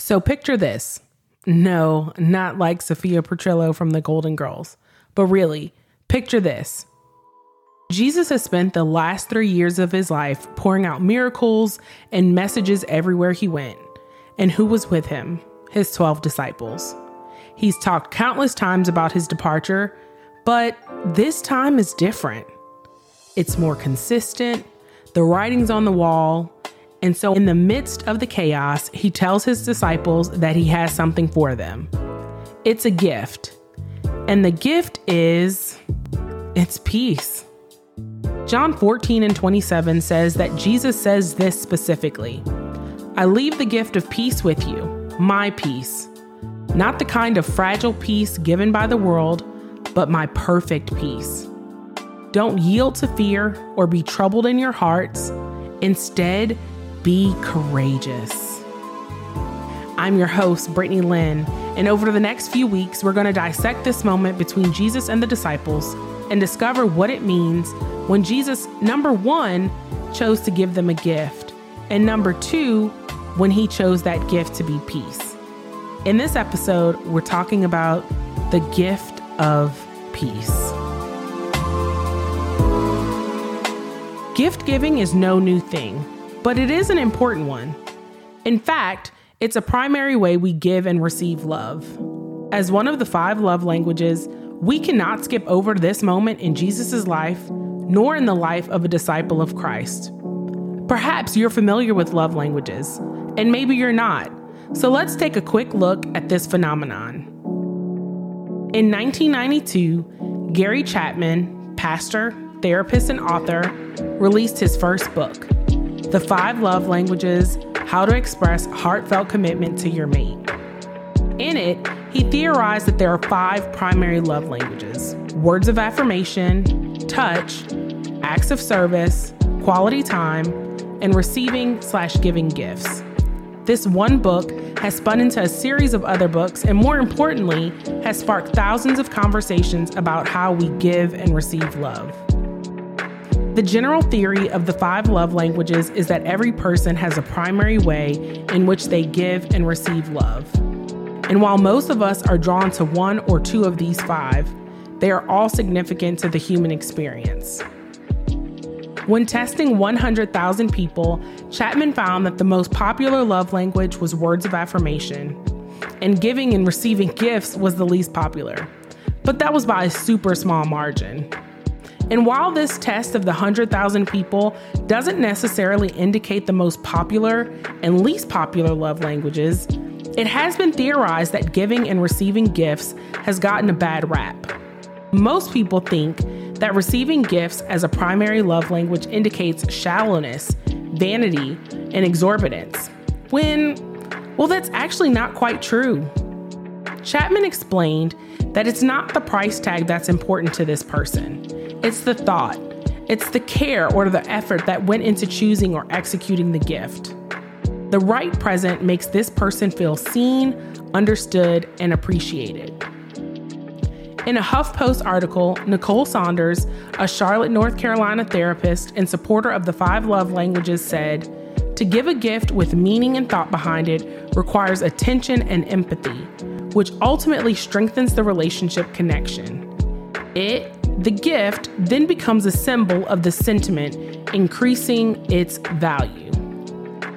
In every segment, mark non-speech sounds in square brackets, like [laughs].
So picture this. No, not like Sophia Petrillo from the Golden Girls, but really, picture this. Jesus has spent the last three years of his life pouring out miracles and messages everywhere he went. And who was with him? His 12 disciples. He's talked countless times about his departure, but this time is different. It's more consistent, the writing's on the wall, and so in the midst of the chaos, he tells his disciples that he has something for them. It's a gift. And the gift is it's peace. John 14 and 27 says that Jesus says this specifically I leave the gift of peace with you, my peace. Not the kind of fragile peace given by the world, but my perfect peace. Don't yield to fear or be troubled in your hearts. Instead, be courageous. I'm your host, Brittany Lynn, and over the next few weeks, we're going to dissect this moment between Jesus and the disciples and discover what it means when Jesus, number one, chose to give them a gift, and number two, when he chose that gift to be peace. In this episode, we're talking about the gift of peace. Gift giving is no new thing, but it is an important one. In fact, it's a primary way we give and receive love. As one of the five love languages, we cannot skip over this moment in Jesus' life, nor in the life of a disciple of Christ. Perhaps you're familiar with love languages, and maybe you're not. So let's take a quick look at this phenomenon. In 1992, Gary Chapman, pastor, therapist, and author, released his first book, The Five Love Languages How to Express Heartfelt Commitment to Your Mate. In it, he theorized that there are five primary love languages words of affirmation, touch, acts of service, quality time, and receiving slash giving gifts. This one book has spun into a series of other books, and more importantly, has sparked thousands of conversations about how we give and receive love. The general theory of the five love languages is that every person has a primary way in which they give and receive love. And while most of us are drawn to one or two of these five, they are all significant to the human experience. When testing 100,000 people, Chapman found that the most popular love language was words of affirmation, and giving and receiving gifts was the least popular. But that was by a super small margin. And while this test of the 100,000 people doesn't necessarily indicate the most popular and least popular love languages, it has been theorized that giving and receiving gifts has gotten a bad rap. Most people think that receiving gifts as a primary love language indicates shallowness, vanity, and exorbitance, when, well, that's actually not quite true. Chapman explained that it's not the price tag that's important to this person. It's the thought, it's the care or the effort that went into choosing or executing the gift. The right present makes this person feel seen, understood, and appreciated. In a HuffPost article, Nicole Saunders, a Charlotte, North Carolina therapist and supporter of the five love languages, said, To give a gift with meaning and thought behind it requires attention and empathy, which ultimately strengthens the relationship connection. It the gift then becomes a symbol of the sentiment, increasing its value.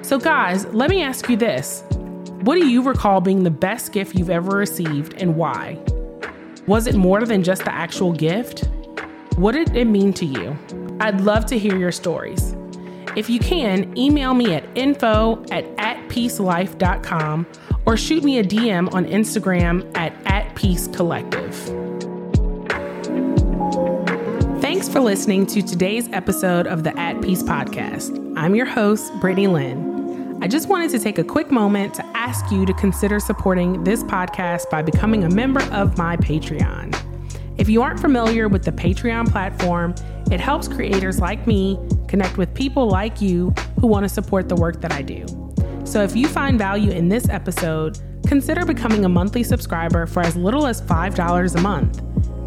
So, guys, let me ask you this What do you recall being the best gift you've ever received and why? Was it more than just the actual gift? What did it mean to you? I'd love to hear your stories. If you can, email me at info at atpeacelife.com or shoot me a DM on Instagram at, at for listening to today's episode of the At Peace podcast. I'm your host, Brittany Lynn. I just wanted to take a quick moment to ask you to consider supporting this podcast by becoming a member of my Patreon. If you aren't familiar with the Patreon platform, it helps creators like me connect with people like you who want to support the work that I do. So if you find value in this episode, consider becoming a monthly subscriber for as little as $5 a month.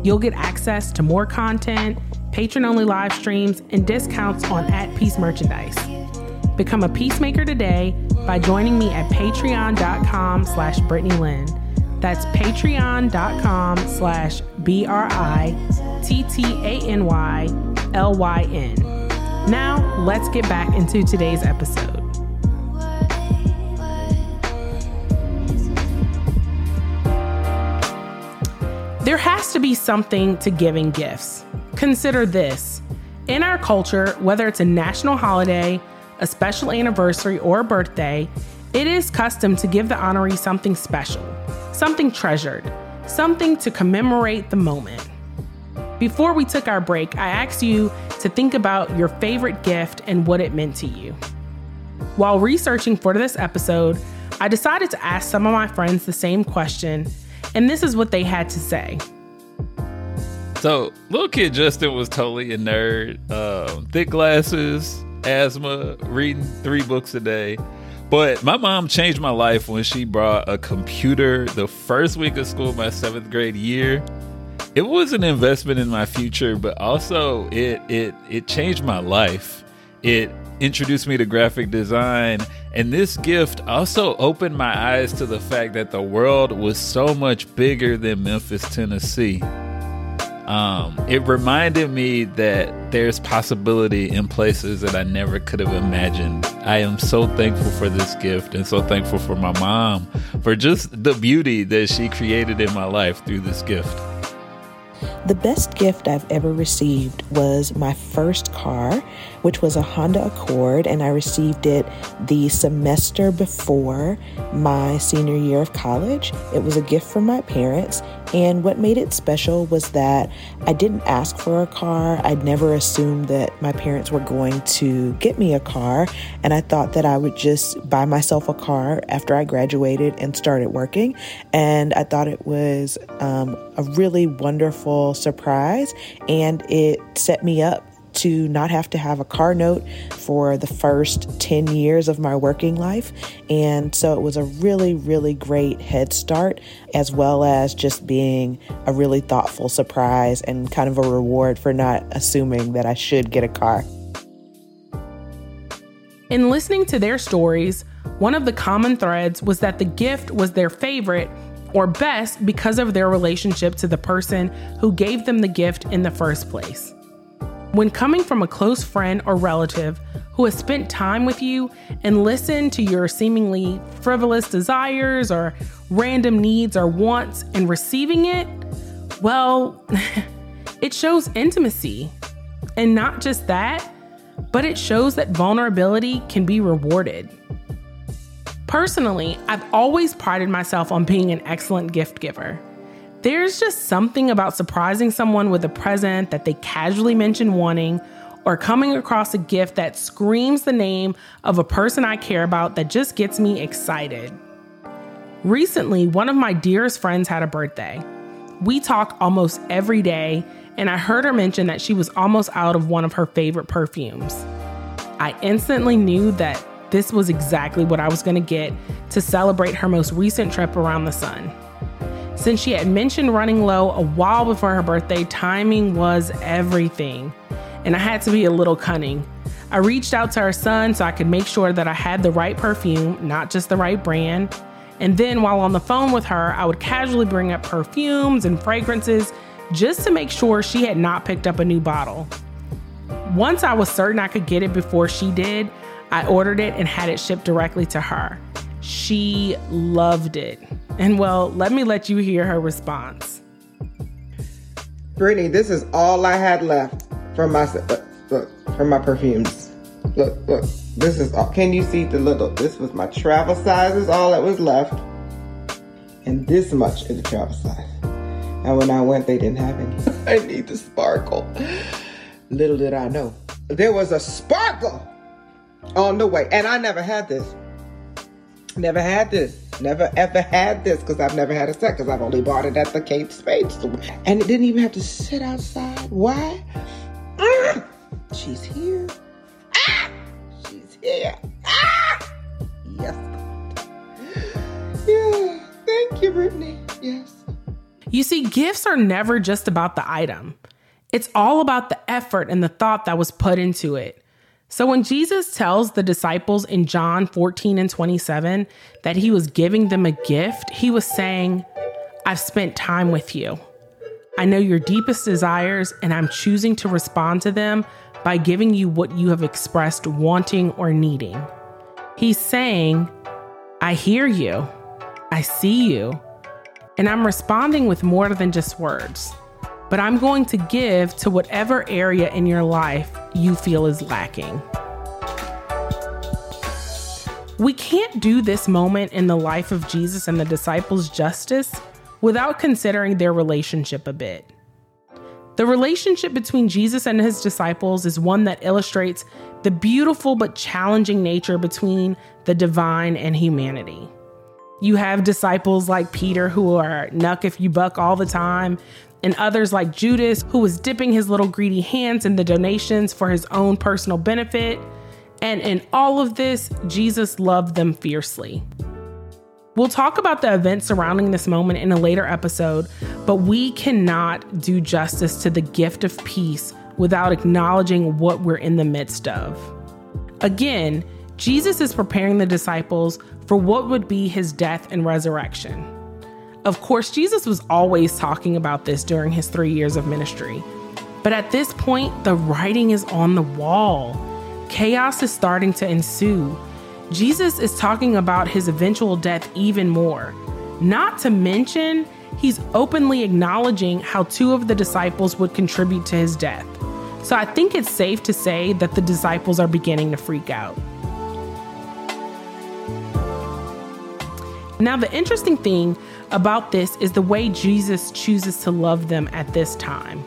You'll get access to more content, patron only live streams, and discounts on At Peace merchandise. Become a peacemaker today by joining me at patreon.com slash Brittany Lynn. That's patreon.com slash B-R-I-T-T-A-N-Y-L-Y-N. Now, let's get back into today's episode. There has to be something to giving gifts. Consider this. In our culture, whether it's a national holiday, a special anniversary, or a birthday, it is custom to give the honoree something special, something treasured, something to commemorate the moment. Before we took our break, I asked you to think about your favorite gift and what it meant to you. While researching for this episode, I decided to ask some of my friends the same question, and this is what they had to say. So, little kid Justin was totally a nerd. Uh, thick glasses, asthma, reading three books a day. But my mom changed my life when she brought a computer the first week of school, my seventh grade year. It was an investment in my future, but also it it it changed my life. It introduced me to graphic design, and this gift also opened my eyes to the fact that the world was so much bigger than Memphis, Tennessee. Um, it reminded me that there's possibility in places that I never could have imagined. I am so thankful for this gift and so thankful for my mom for just the beauty that she created in my life through this gift. The best gift I've ever received was my first car, which was a Honda Accord, and I received it the semester before my senior year of college. It was a gift from my parents, and what made it special was that I didn't ask for a car. I'd never assumed that my parents were going to get me a car, and I thought that I would just buy myself a car after I graduated and started working. And I thought it was um, a really wonderful surprise, and it set me up to not have to have a car note for the first 10 years of my working life. And so it was a really, really great head start, as well as just being a really thoughtful surprise and kind of a reward for not assuming that I should get a car. In listening to their stories, one of the common threads was that the gift was their favorite or best because of their relationship to the person who gave them the gift in the first place. When coming from a close friend or relative who has spent time with you and listened to your seemingly frivolous desires or random needs or wants and receiving it, well, [laughs] it shows intimacy. And not just that, but it shows that vulnerability can be rewarded. Personally, I've always prided myself on being an excellent gift giver. There's just something about surprising someone with a present that they casually mention wanting, or coming across a gift that screams the name of a person I care about that just gets me excited. Recently, one of my dearest friends had a birthday. We talk almost every day, and I heard her mention that she was almost out of one of her favorite perfumes. I instantly knew that this was exactly what I was going to get to celebrate her most recent trip around the sun. Since she had mentioned running low a while before her birthday, timing was everything. And I had to be a little cunning. I reached out to her son so I could make sure that I had the right perfume, not just the right brand. And then while on the phone with her, I would casually bring up perfumes and fragrances just to make sure she had not picked up a new bottle. Once I was certain I could get it before she did, I ordered it and had it shipped directly to her. She loved it. And well, let me let you hear her response. Brittany, this is all I had left from my uh, look, look from my perfumes. Look, look. This is all. Can you see the little? This was my travel size. Is all that was left, and this much is the travel size. And when I went, they didn't have any. [laughs] I need the sparkle. Little did I know, there was a sparkle on no way, and I never had this. Never had this. Never ever had this because I've never had a set because I've only bought it at the Kate Spade store. And it didn't even have to sit outside. Why? Ah, she's here. Ah, she's here. Ah, yes. Yeah. Thank you, Brittany. Yes. You see, gifts are never just about the item. It's all about the effort and the thought that was put into it. So when Jesus tells the disciples in John 14 and 27 that he was giving them a gift, he was saying, I've spent time with you. I know your deepest desires, and I'm choosing to respond to them by giving you what you have expressed wanting or needing. He's saying, I hear you, I see you, and I'm responding with more than just words. But I'm going to give to whatever area in your life you feel is lacking. We can't do this moment in the life of Jesus and the disciples justice without considering their relationship a bit. The relationship between Jesus and his disciples is one that illustrates the beautiful but challenging nature between the divine and humanity. You have disciples like Peter who are knuck if you buck all the time, and others like Judas who was dipping his little greedy hands in the donations for his own personal benefit. And in all of this, Jesus loved them fiercely. We'll talk about the events surrounding this moment in a later episode, but we cannot do justice to the gift of peace without acknowledging what we're in the midst of. Again, Jesus is preparing the disciples for what would be his death and resurrection. Of course, Jesus was always talking about this during his three years of ministry. But at this point, the writing is on the wall. Chaos is starting to ensue. Jesus is talking about his eventual death even more. Not to mention, he's openly acknowledging how two of the disciples would contribute to his death. So I think it's safe to say that the disciples are beginning to freak out. Now, the interesting thing about this is the way Jesus chooses to love them at this time.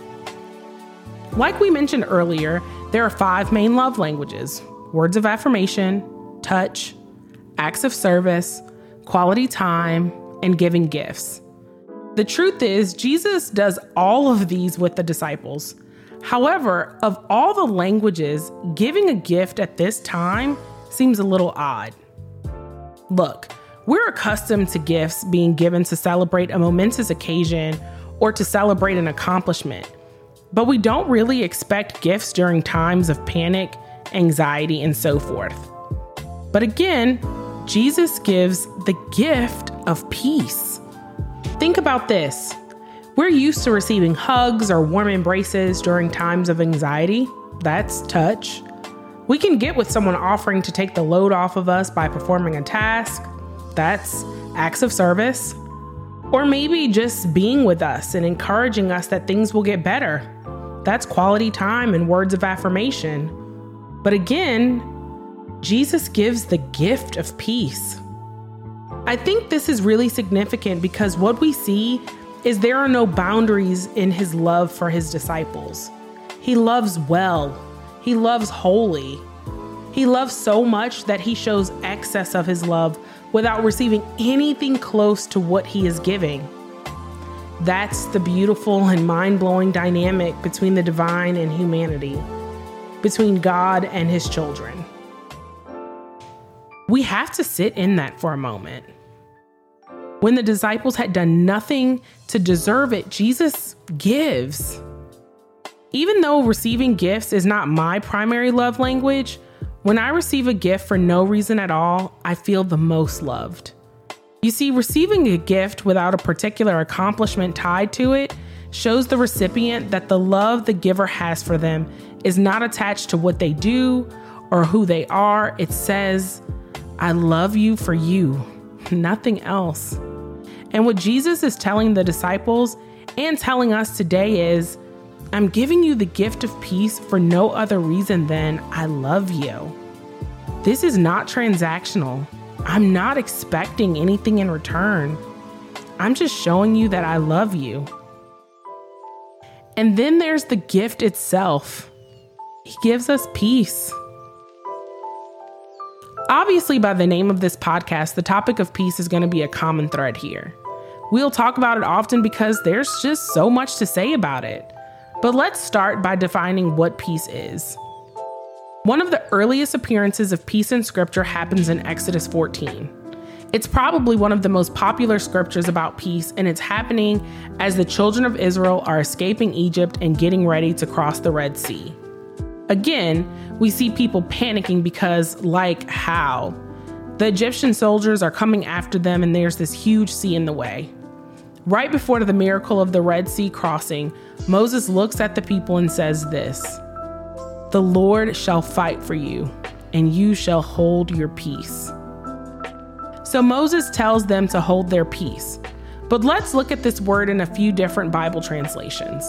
Like we mentioned earlier, there are five main love languages words of affirmation, touch, acts of service, quality time, and giving gifts. The truth is, Jesus does all of these with the disciples. However, of all the languages, giving a gift at this time seems a little odd. Look, we're accustomed to gifts being given to celebrate a momentous occasion or to celebrate an accomplishment, but we don't really expect gifts during times of panic, anxiety, and so forth. But again, Jesus gives the gift of peace. Think about this. We're used to receiving hugs or warm embraces during times of anxiety. That's touch. We can get with someone offering to take the load off of us by performing a task. That's acts of service. Or maybe just being with us and encouraging us that things will get better. That's quality time and words of affirmation. But again, Jesus gives the gift of peace. I think this is really significant because what we see is there are no boundaries in his love for his disciples. He loves well, he loves wholly. He loves so much that he shows excess of his love without receiving anything close to what he is giving. That's the beautiful and mind blowing dynamic between the divine and humanity, between God and his children. We have to sit in that for a moment. When the disciples had done nothing to deserve it, Jesus gives. Even though receiving gifts is not my primary love language, when I receive a gift for no reason at all, I feel the most loved. You see, receiving a gift without a particular accomplishment tied to it shows the recipient that the love the giver has for them is not attached to what they do or who they are. It says, I love you for you, [laughs] nothing else. And what Jesus is telling the disciples and telling us today is I'm giving you the gift of peace for no other reason than I love you. This is not transactional. I'm not expecting anything in return. I'm just showing you that I love you. And then there's the gift itself. He gives us peace. Obviously, by the name of this podcast, the topic of peace is going to be a common thread here. We'll talk about it often because there's just so much to say about it. But let's start by defining what peace is. One of the earliest appearances of peace in scripture happens in Exodus 14. It's probably one of the most popular scriptures about peace, and it's happening as the children of Israel are escaping Egypt and getting ready to cross the Red Sea. Again, we see people panicking because, like, how? The Egyptian soldiers are coming after them, and there's this huge sea in the way. Right before the miracle of the Red Sea crossing, Moses looks at the people and says this The Lord shall fight for you, and you shall hold your peace. So Moses tells them to hold their peace. But let's look at this word in a few different Bible translations.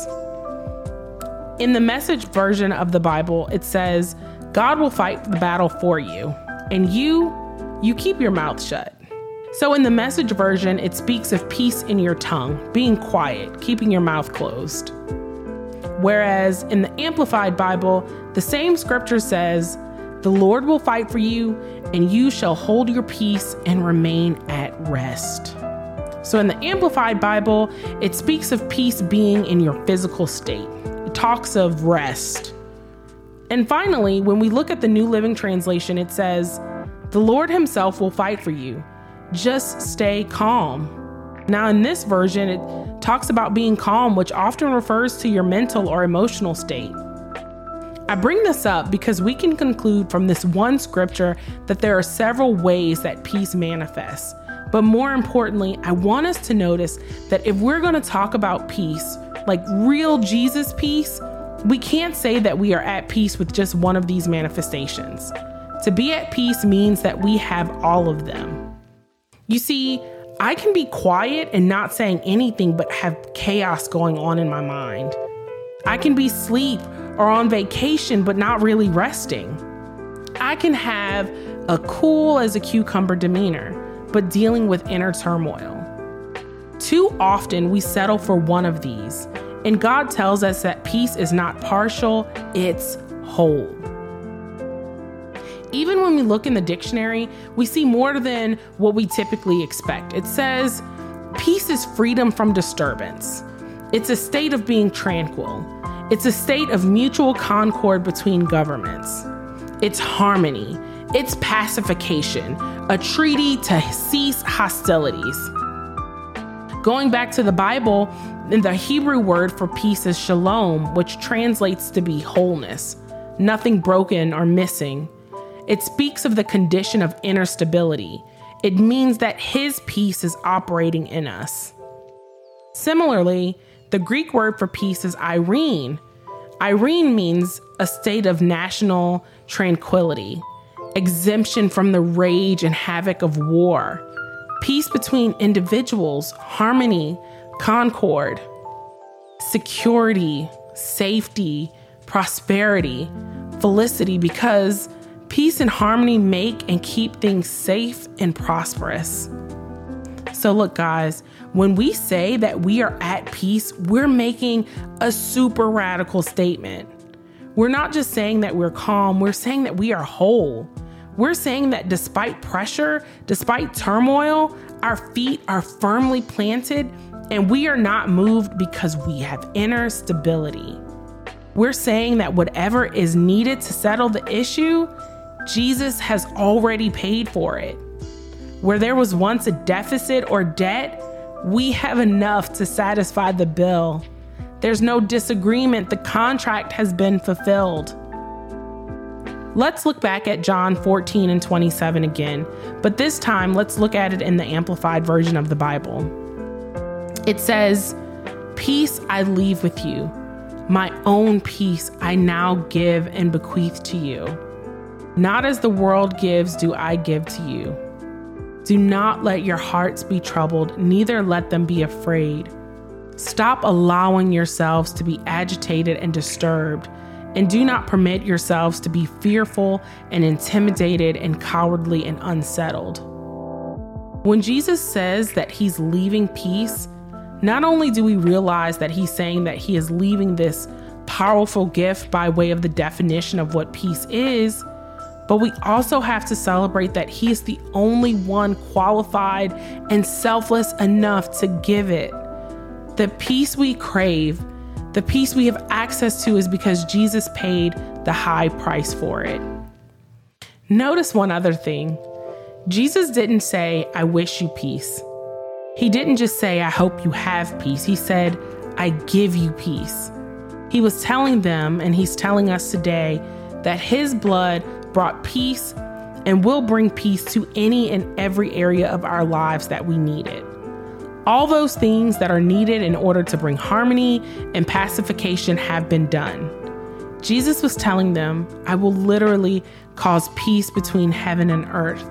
In the message version of the Bible, it says, God will fight the battle for you, and you, you keep your mouth shut. So in the message version, it speaks of peace in your tongue, being quiet, keeping your mouth closed. Whereas in the Amplified Bible, the same scripture says, The Lord will fight for you, and you shall hold your peace and remain at rest. So in the Amplified Bible, it speaks of peace being in your physical state, it talks of rest. And finally, when we look at the New Living Translation, it says, The Lord Himself will fight for you. Just stay calm. Now, in this version, it talks about being calm, which often refers to your mental or emotional state. I bring this up because we can conclude from this one scripture that there are several ways that peace manifests. But more importantly, I want us to notice that if we're going to talk about peace, like real Jesus peace, we can't say that we are at peace with just one of these manifestations. To be at peace means that we have all of them. You see, I can be quiet and not saying anything but have chaos going on in my mind. I can be asleep or on vacation but not really resting. I can have a cool as a cucumber demeanor but dealing with inner turmoil. Too often we settle for one of these, and God tells us that peace is not partial, it's whole. Even when we look in the dictionary, we see more than what we typically expect. It says, Peace is freedom from disturbance. It's a state of being tranquil. It's a state of mutual concord between governments. It's harmony. It's pacification, a treaty to cease hostilities. Going back to the Bible, the Hebrew word for peace is shalom, which translates to be wholeness, nothing broken or missing. It speaks of the condition of inner stability. It means that His peace is operating in us. Similarly, the Greek word for peace is eirene. eirene means a state of national tranquility exemption from the rage and havoc of war, peace between individuals, harmony, concord, security, safety, prosperity, felicity, because peace and harmony make and keep things safe and prosperous. So, look, guys, when we say that we are at peace, we're making a super radical statement. We're not just saying that we're calm, we're saying that we are whole. We're saying that despite pressure, despite turmoil, our feet are firmly planted and we are not moved because we have inner stability. We're saying that whatever is needed to settle the issue, Jesus has already paid for it. Where there was once a deficit or debt, we have enough to satisfy the bill. There's no disagreement, the contract has been fulfilled. Let's look back at John 14 and 27 again, but this time let's look at it in the amplified version of the Bible. It says, Peace I leave with you, my own peace I now give and bequeath to you. Not as the world gives, do I give to you. Do not let your hearts be troubled, neither let them be afraid. Stop allowing yourselves to be agitated and disturbed and do not permit yourselves to be fearful and intimidated and cowardly and unsettled. When Jesus says that he's leaving peace, not only do we realize that he's saying that he is leaving this powerful gift by way of the definition of what peace is, but we also have to celebrate that he is the only one qualified and selfless enough to give it. The peace we crave the peace we have access to is because Jesus paid the high price for it. Notice one other thing Jesus didn't say, I wish you peace. He didn't just say, I hope you have peace. He said, I give you peace. He was telling them, and he's telling us today, that his blood brought peace and will bring peace to any and every area of our lives that we need it. All those things that are needed in order to bring harmony and pacification have been done. Jesus was telling them, I will literally cause peace between heaven and earth.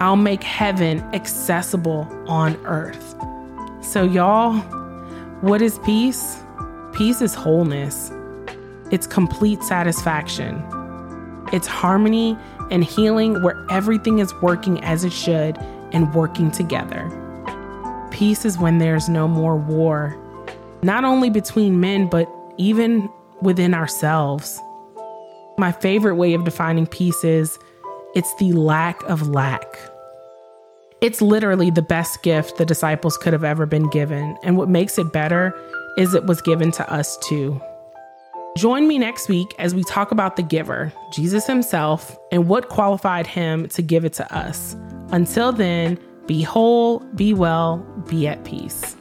I'll make heaven accessible on earth. So, y'all, what is peace? Peace is wholeness, it's complete satisfaction, it's harmony and healing where everything is working as it should and working together. Peace is when there's no more war, not only between men, but even within ourselves. My favorite way of defining peace is it's the lack of lack. It's literally the best gift the disciples could have ever been given. And what makes it better is it was given to us too. Join me next week as we talk about the giver, Jesus himself, and what qualified him to give it to us. Until then, be whole, be well, be at peace.